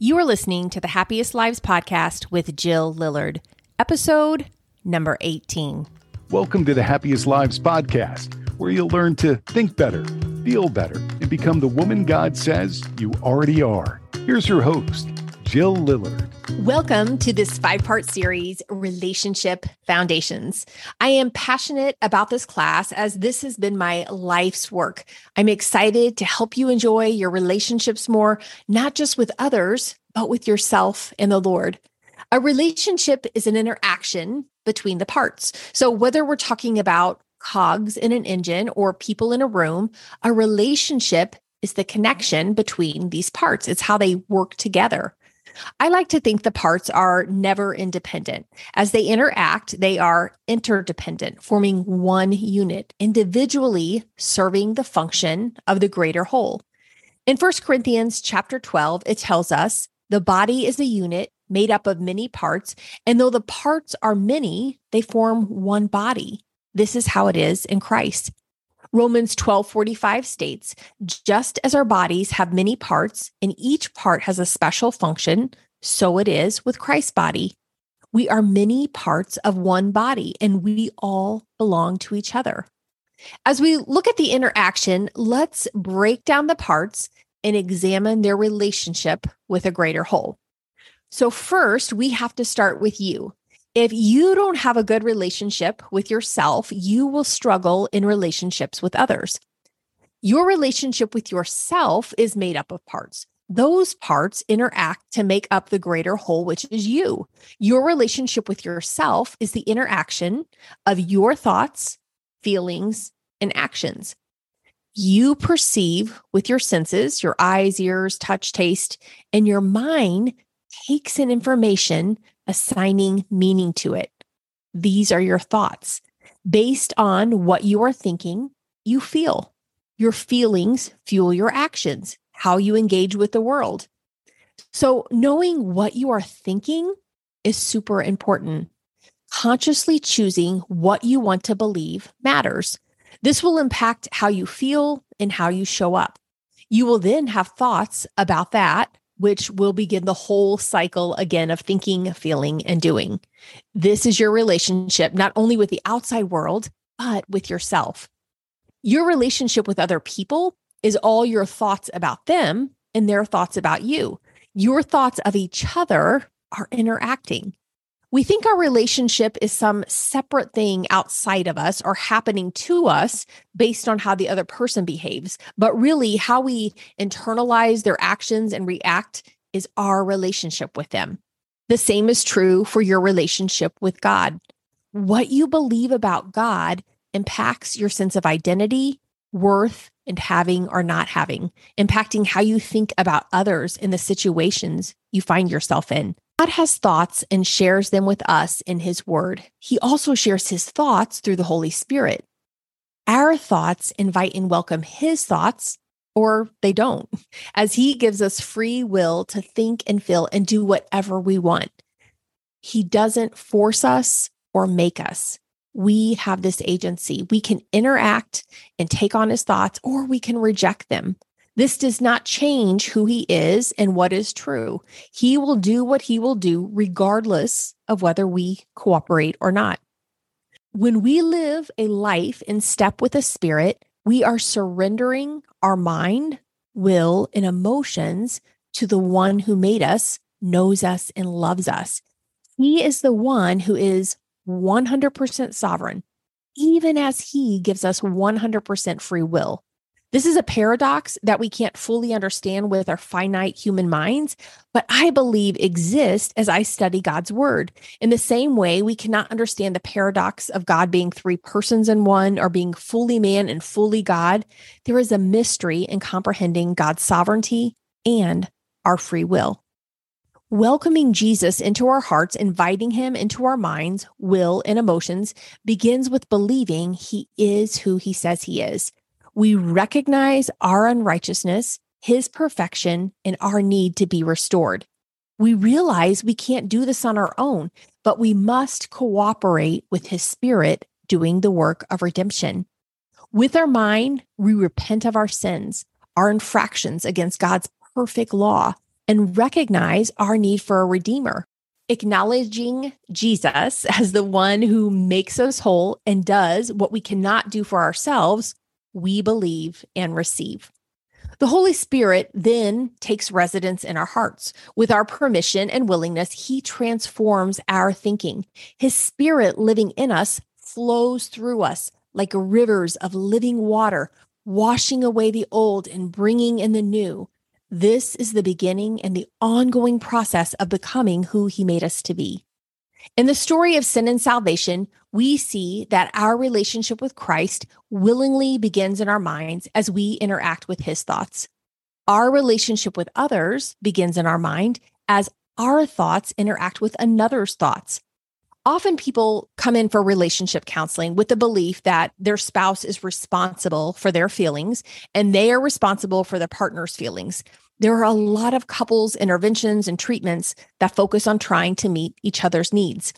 You are listening to the Happiest Lives podcast with Jill Lillard, episode number 18. Welcome to the Happiest Lives podcast, where you'll learn to think better, feel better, and become the woman God says you already are. Here's your host, Jill Lillard. Welcome to this five part series, Relationship Foundations. I am passionate about this class as this has been my life's work. I'm excited to help you enjoy your relationships more, not just with others, but with yourself and the Lord. A relationship is an interaction between the parts. So, whether we're talking about cogs in an engine or people in a room, a relationship is the connection between these parts. It's how they work together. I like to think the parts are never independent. As they interact, they are interdependent, forming one unit, individually serving the function of the greater whole. In 1 Corinthians chapter 12, it tells us the body is a unit made up of many parts, and though the parts are many, they form one body. This is how it is in Christ. Romans 12:45 states, just as our bodies have many parts and each part has a special function, so it is with Christ's body. We are many parts of one body and we all belong to each other. As we look at the interaction, let's break down the parts and examine their relationship with a greater whole. So, first, we have to start with you. If you don't have a good relationship with yourself, you will struggle in relationships with others. Your relationship with yourself is made up of parts. Those parts interact to make up the greater whole, which is you. Your relationship with yourself is the interaction of your thoughts, feelings, and actions. You perceive with your senses, your eyes, ears, touch, taste, and your mind takes in information assigning meaning to it. These are your thoughts. Based on what you are thinking, you feel. Your feelings fuel your actions, how you engage with the world. So, knowing what you are thinking is super important. Consciously choosing what you want to believe matters. This will impact how you feel and how you show up. You will then have thoughts about that which will begin the whole cycle again of thinking, feeling, and doing. This is your relationship, not only with the outside world, but with yourself. Your relationship with other people is all your thoughts about them and their thoughts about you. Your thoughts of each other are interacting. We think our relationship is some separate thing outside of us or happening to us based on how the other person behaves. But really, how we internalize their actions and react is our relationship with them. The same is true for your relationship with God. What you believe about God impacts your sense of identity, worth, and having or not having, impacting how you think about others in the situations you find yourself in. God has thoughts and shares them with us in His Word. He also shares His thoughts through the Holy Spirit. Our thoughts invite and welcome His thoughts, or they don't, as He gives us free will to think and feel and do whatever we want. He doesn't force us or make us. We have this agency. We can interact and take on His thoughts, or we can reject them. This does not change who he is and what is true. He will do what he will do, regardless of whether we cooperate or not. When we live a life in step with a Spirit, we are surrendering our mind, will, and emotions to the one who made us, knows us, and loves us. He is the one who is 100% sovereign, even as he gives us 100% free will. This is a paradox that we can't fully understand with our finite human minds, but I believe exists as I study God's word. In the same way, we cannot understand the paradox of God being three persons in one or being fully man and fully God. There is a mystery in comprehending God's sovereignty and our free will. Welcoming Jesus into our hearts, inviting him into our minds, will, and emotions begins with believing he is who he says he is we recognize our unrighteousness, his perfection, and our need to be restored. We realize we can't do this on our own, but we must cooperate with his spirit doing the work of redemption. With our mind, we repent of our sins, our infractions against God's perfect law, and recognize our need for a redeemer. Acknowledging Jesus as the one who makes us whole and does what we cannot do for ourselves, we believe and receive. The Holy Spirit then takes residence in our hearts. With our permission and willingness, He transforms our thinking. His Spirit living in us flows through us like rivers of living water, washing away the old and bringing in the new. This is the beginning and the ongoing process of becoming who He made us to be. In the story of sin and salvation, we see that our relationship with Christ willingly begins in our minds as we interact with his thoughts. Our relationship with others begins in our mind as our thoughts interact with another's thoughts. Often people come in for relationship counseling with the belief that their spouse is responsible for their feelings and they are responsible for their partner's feelings. There are a lot of couples interventions and treatments that focus on trying to meet each other's needs.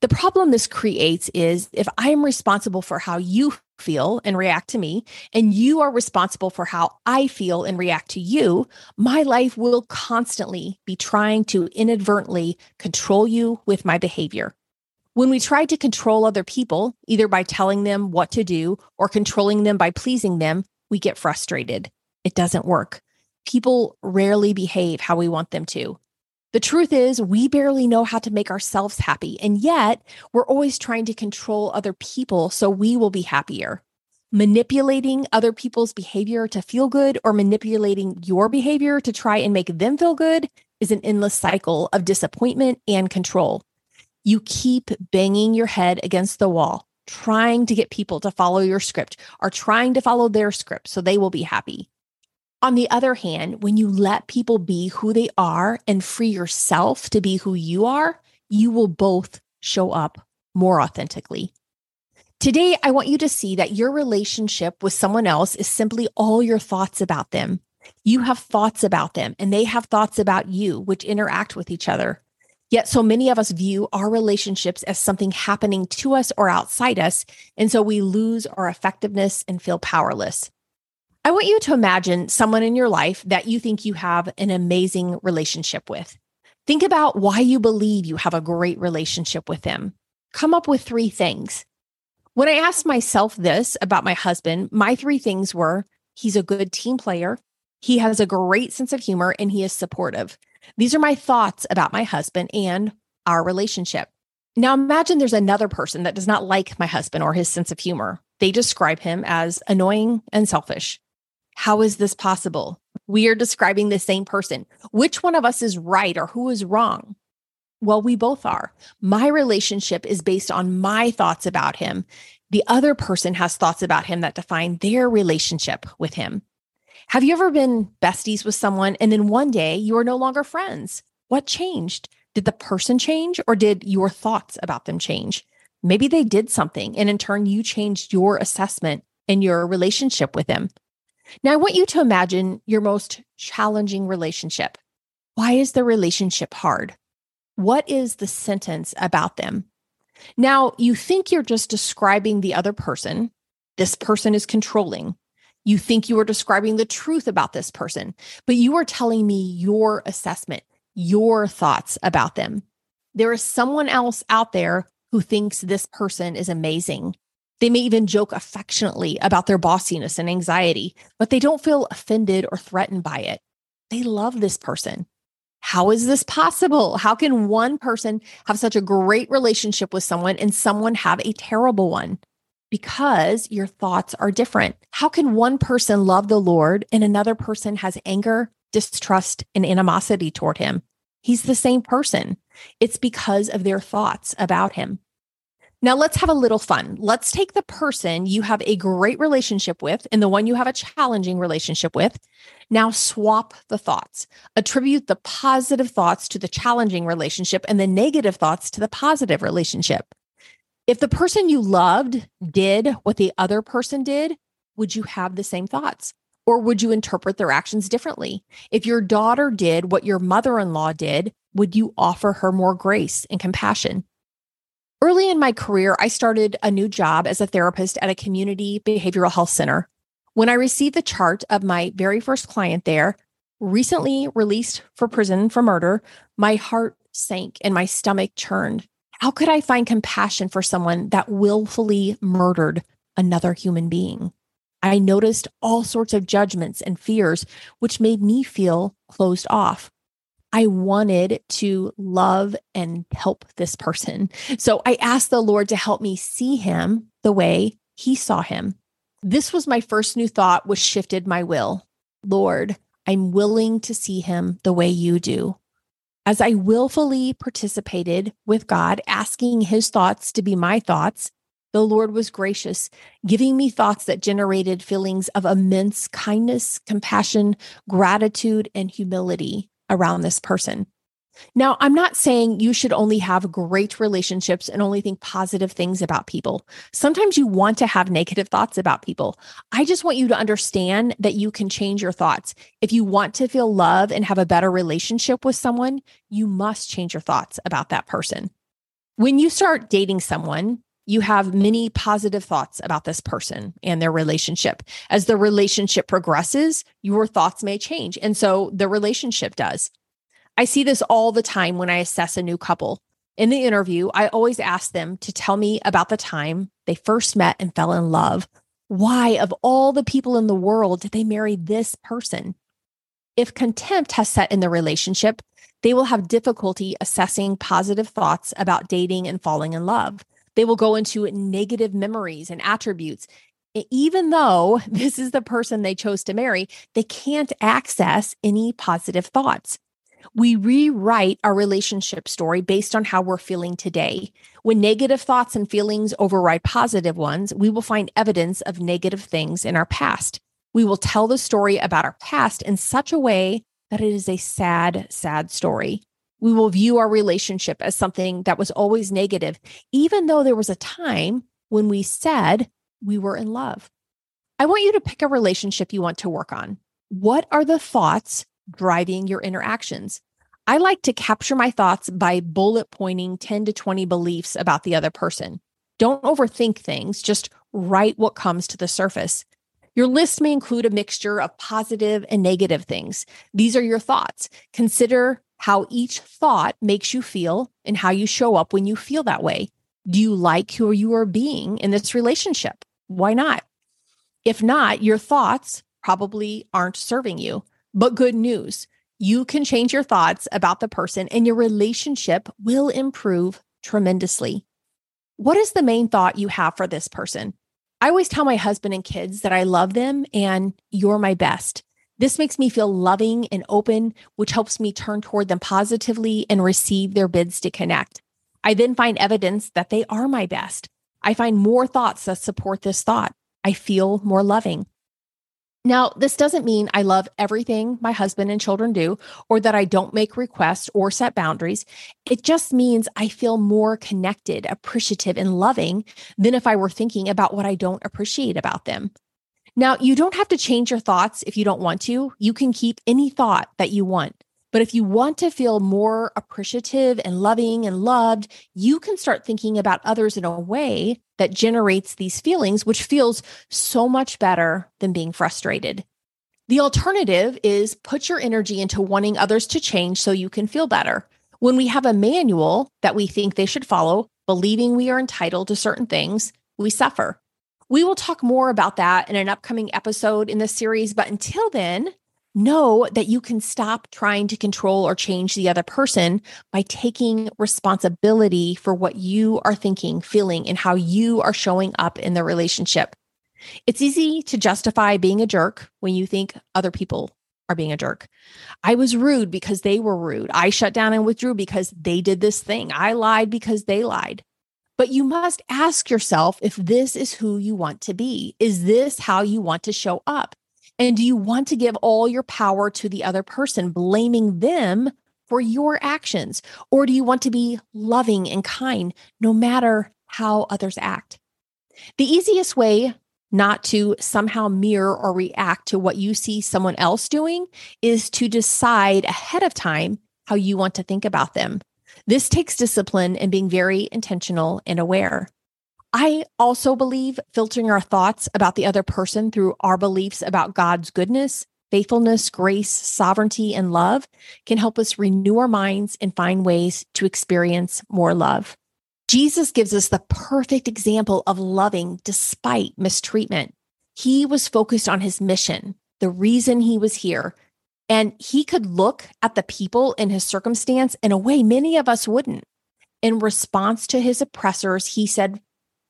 The problem this creates is if I am responsible for how you feel and react to me, and you are responsible for how I feel and react to you, my life will constantly be trying to inadvertently control you with my behavior. When we try to control other people, either by telling them what to do or controlling them by pleasing them, we get frustrated. It doesn't work. People rarely behave how we want them to. The truth is, we barely know how to make ourselves happy, and yet we're always trying to control other people so we will be happier. Manipulating other people's behavior to feel good or manipulating your behavior to try and make them feel good is an endless cycle of disappointment and control. You keep banging your head against the wall, trying to get people to follow your script or trying to follow their script so they will be happy. On the other hand, when you let people be who they are and free yourself to be who you are, you will both show up more authentically. Today, I want you to see that your relationship with someone else is simply all your thoughts about them. You have thoughts about them, and they have thoughts about you, which interact with each other. Yet, so many of us view our relationships as something happening to us or outside us. And so we lose our effectiveness and feel powerless. I want you to imagine someone in your life that you think you have an amazing relationship with. Think about why you believe you have a great relationship with them. Come up with three things. When I asked myself this about my husband, my three things were he's a good team player, he has a great sense of humor, and he is supportive. These are my thoughts about my husband and our relationship. Now imagine there's another person that does not like my husband or his sense of humor. They describe him as annoying and selfish. How is this possible? We are describing the same person. Which one of us is right or who is wrong? Well, we both are. My relationship is based on my thoughts about him. The other person has thoughts about him that define their relationship with him. Have you ever been besties with someone and then one day you are no longer friends? What changed? Did the person change or did your thoughts about them change? Maybe they did something and in turn you changed your assessment and your relationship with them. Now, I want you to imagine your most challenging relationship. Why is the relationship hard? What is the sentence about them? Now, you think you're just describing the other person. This person is controlling. You think you are describing the truth about this person, but you are telling me your assessment, your thoughts about them. There is someone else out there who thinks this person is amazing they may even joke affectionately about their bossiness and anxiety, but they don't feel offended or threatened by it. They love this person. How is this possible? How can one person have such a great relationship with someone and someone have a terrible one? Because your thoughts are different. How can one person love the Lord and another person has anger, distrust, and animosity toward him? He's the same person. It's because of their thoughts about him. Now let's have a little fun. Let's take the person you have a great relationship with and the one you have a challenging relationship with. Now swap the thoughts. Attribute the positive thoughts to the challenging relationship and the negative thoughts to the positive relationship. If the person you loved did what the other person did, would you have the same thoughts? Or would you interpret their actions differently? If your daughter did what your mother in law did, would you offer her more grace and compassion? Early in my career, I started a new job as a therapist at a community behavioral health center. When I received the chart of my very first client there, recently released for prison for murder, my heart sank and my stomach churned. How could I find compassion for someone that willfully murdered another human being? I noticed all sorts of judgments and fears, which made me feel closed off. I wanted to love and help this person. So I asked the Lord to help me see him the way he saw him. This was my first new thought, which shifted my will. Lord, I'm willing to see him the way you do. As I willfully participated with God, asking his thoughts to be my thoughts, the Lord was gracious, giving me thoughts that generated feelings of immense kindness, compassion, gratitude, and humility around this person. Now, I'm not saying you should only have great relationships and only think positive things about people. Sometimes you want to have negative thoughts about people. I just want you to understand that you can change your thoughts. If you want to feel love and have a better relationship with someone, you must change your thoughts about that person. When you start dating someone, you have many positive thoughts about this person and their relationship. As the relationship progresses, your thoughts may change. And so the relationship does. I see this all the time when I assess a new couple. In the interview, I always ask them to tell me about the time they first met and fell in love. Why, of all the people in the world, did they marry this person? If contempt has set in the relationship, they will have difficulty assessing positive thoughts about dating and falling in love. They will go into negative memories and attributes. Even though this is the person they chose to marry, they can't access any positive thoughts. We rewrite our relationship story based on how we're feeling today. When negative thoughts and feelings override positive ones, we will find evidence of negative things in our past. We will tell the story about our past in such a way that it is a sad, sad story. We will view our relationship as something that was always negative, even though there was a time when we said we were in love. I want you to pick a relationship you want to work on. What are the thoughts driving your interactions. I like to capture my thoughts by bullet pointing 10 to 20 beliefs about the other person. Don't overthink things, just write what comes to the surface. Your list may include a mixture of positive and negative things. These are your thoughts. Consider how each thought makes you feel and how you show up when you feel that way. Do you like who you are being in this relationship? Why not? If not, your thoughts probably aren't serving you. But good news you can change your thoughts about the person and your relationship will improve tremendously. What is the main thought you have for this person? I always tell my husband and kids that I love them and you're my best. This makes me feel loving and open, which helps me turn toward them positively and receive their bids to connect. I then find evidence that they are my best. I find more thoughts that support this thought. I feel more loving. Now, this doesn't mean I love everything my husband and children do or that I don't make requests or set boundaries. It just means I feel more connected, appreciative, and loving than if I were thinking about what I don't appreciate about them. Now, you don't have to change your thoughts if you don't want to. You can keep any thought that you want. But if you want to feel more appreciative and loving and loved, you can start thinking about others in a way that generates these feelings, which feels so much better than being frustrated. The alternative is put your energy into wanting others to change so you can feel better. When we have a manual that we think they should follow, believing we are entitled to certain things, we suffer. We will talk more about that in an upcoming episode in this series, but until then, know that you can stop trying to control or change the other person by taking responsibility for what you are thinking, feeling, and how you are showing up in the relationship. It's easy to justify being a jerk when you think other people are being a jerk. I was rude because they were rude. I shut down and withdrew because they did this thing. I lied because they lied. But you must ask yourself if this is who you want to be. Is this how you want to show up? And do you want to give all your power to the other person, blaming them for your actions? Or do you want to be loving and kind no matter how others act? The easiest way not to somehow mirror or react to what you see someone else doing is to decide ahead of time how you want to think about them. This takes discipline and being very intentional and aware. I also believe filtering our thoughts about the other person through our beliefs about God's goodness, faithfulness, grace, sovereignty, and love can help us renew our minds and find ways to experience more love. Jesus gives us the perfect example of loving despite mistreatment. He was focused on his mission, the reason he was here, and he could look at the people in his circumstance in a way many of us wouldn't. In response to his oppressors, he said,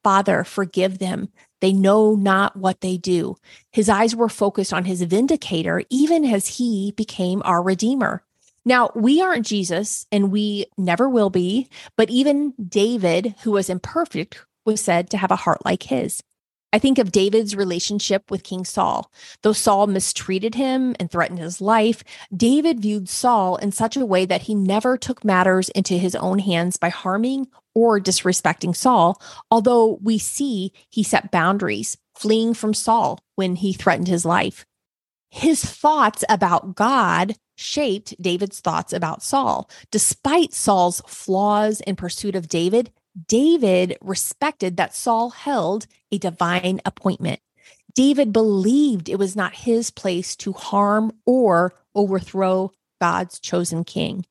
Father, forgive them. They know not what they do. His eyes were focused on his vindicator, even as he became our redeemer. Now, we aren't Jesus and we never will be, but even David, who was imperfect, was said to have a heart like his. I think of David's relationship with King Saul. Though Saul mistreated him and threatened his life, David viewed Saul in such a way that he never took matters into his own hands by harming or disrespecting Saul, although we see he set boundaries, fleeing from Saul when he threatened his life. His thoughts about God shaped David's thoughts about Saul. Despite Saul's flaws in pursuit of David, David respected that Saul held a divine appointment. David believed it was not his place to harm or overthrow God's chosen king.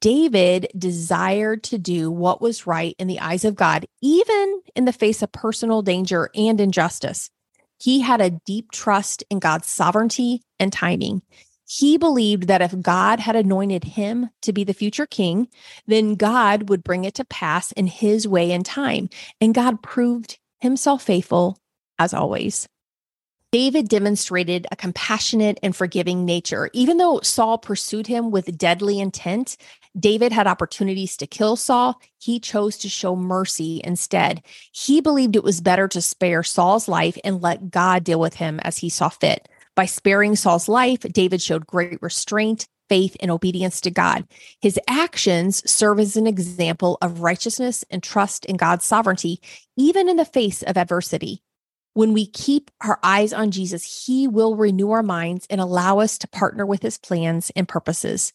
David desired to do what was right in the eyes of God, even in the face of personal danger and injustice. He had a deep trust in God's sovereignty and timing. He believed that if God had anointed him to be the future king, then God would bring it to pass in his way and time. And God proved himself faithful as always. David demonstrated a compassionate and forgiving nature. Even though Saul pursued him with deadly intent, David had opportunities to kill Saul. He chose to show mercy instead. He believed it was better to spare Saul's life and let God deal with him as he saw fit. By sparing Saul's life, David showed great restraint, faith, and obedience to God. His actions serve as an example of righteousness and trust in God's sovereignty, even in the face of adversity. When we keep our eyes on Jesus, he will renew our minds and allow us to partner with his plans and purposes.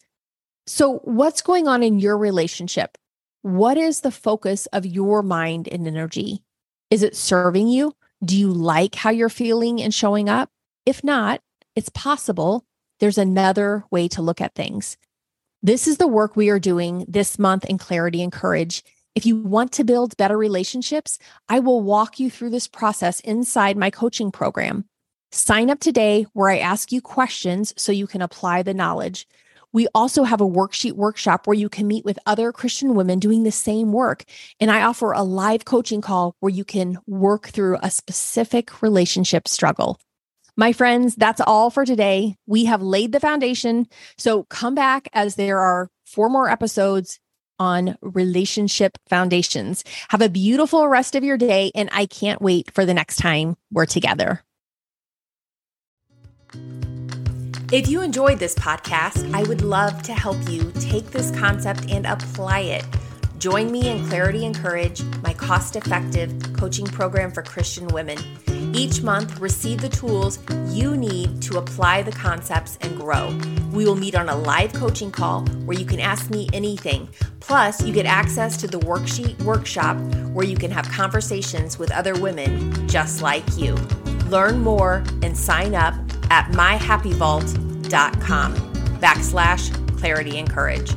So, what's going on in your relationship? What is the focus of your mind and energy? Is it serving you? Do you like how you're feeling and showing up? If not, it's possible there's another way to look at things. This is the work we are doing this month in Clarity and Courage. If you want to build better relationships, I will walk you through this process inside my coaching program. Sign up today where I ask you questions so you can apply the knowledge. We also have a worksheet workshop where you can meet with other Christian women doing the same work. And I offer a live coaching call where you can work through a specific relationship struggle. My friends, that's all for today. We have laid the foundation. So come back as there are four more episodes on relationship foundations. Have a beautiful rest of your day, and I can't wait for the next time we're together. If you enjoyed this podcast, I would love to help you take this concept and apply it. Join me in Clarity and Courage, my cost effective coaching program for Christian women. Each month, receive the tools you need to apply the concepts and grow. We will meet on a live coaching call where you can ask me anything. Plus, you get access to the worksheet workshop where you can have conversations with other women just like you. Learn more and sign up at myhappyvault.com backslash clarity and courage.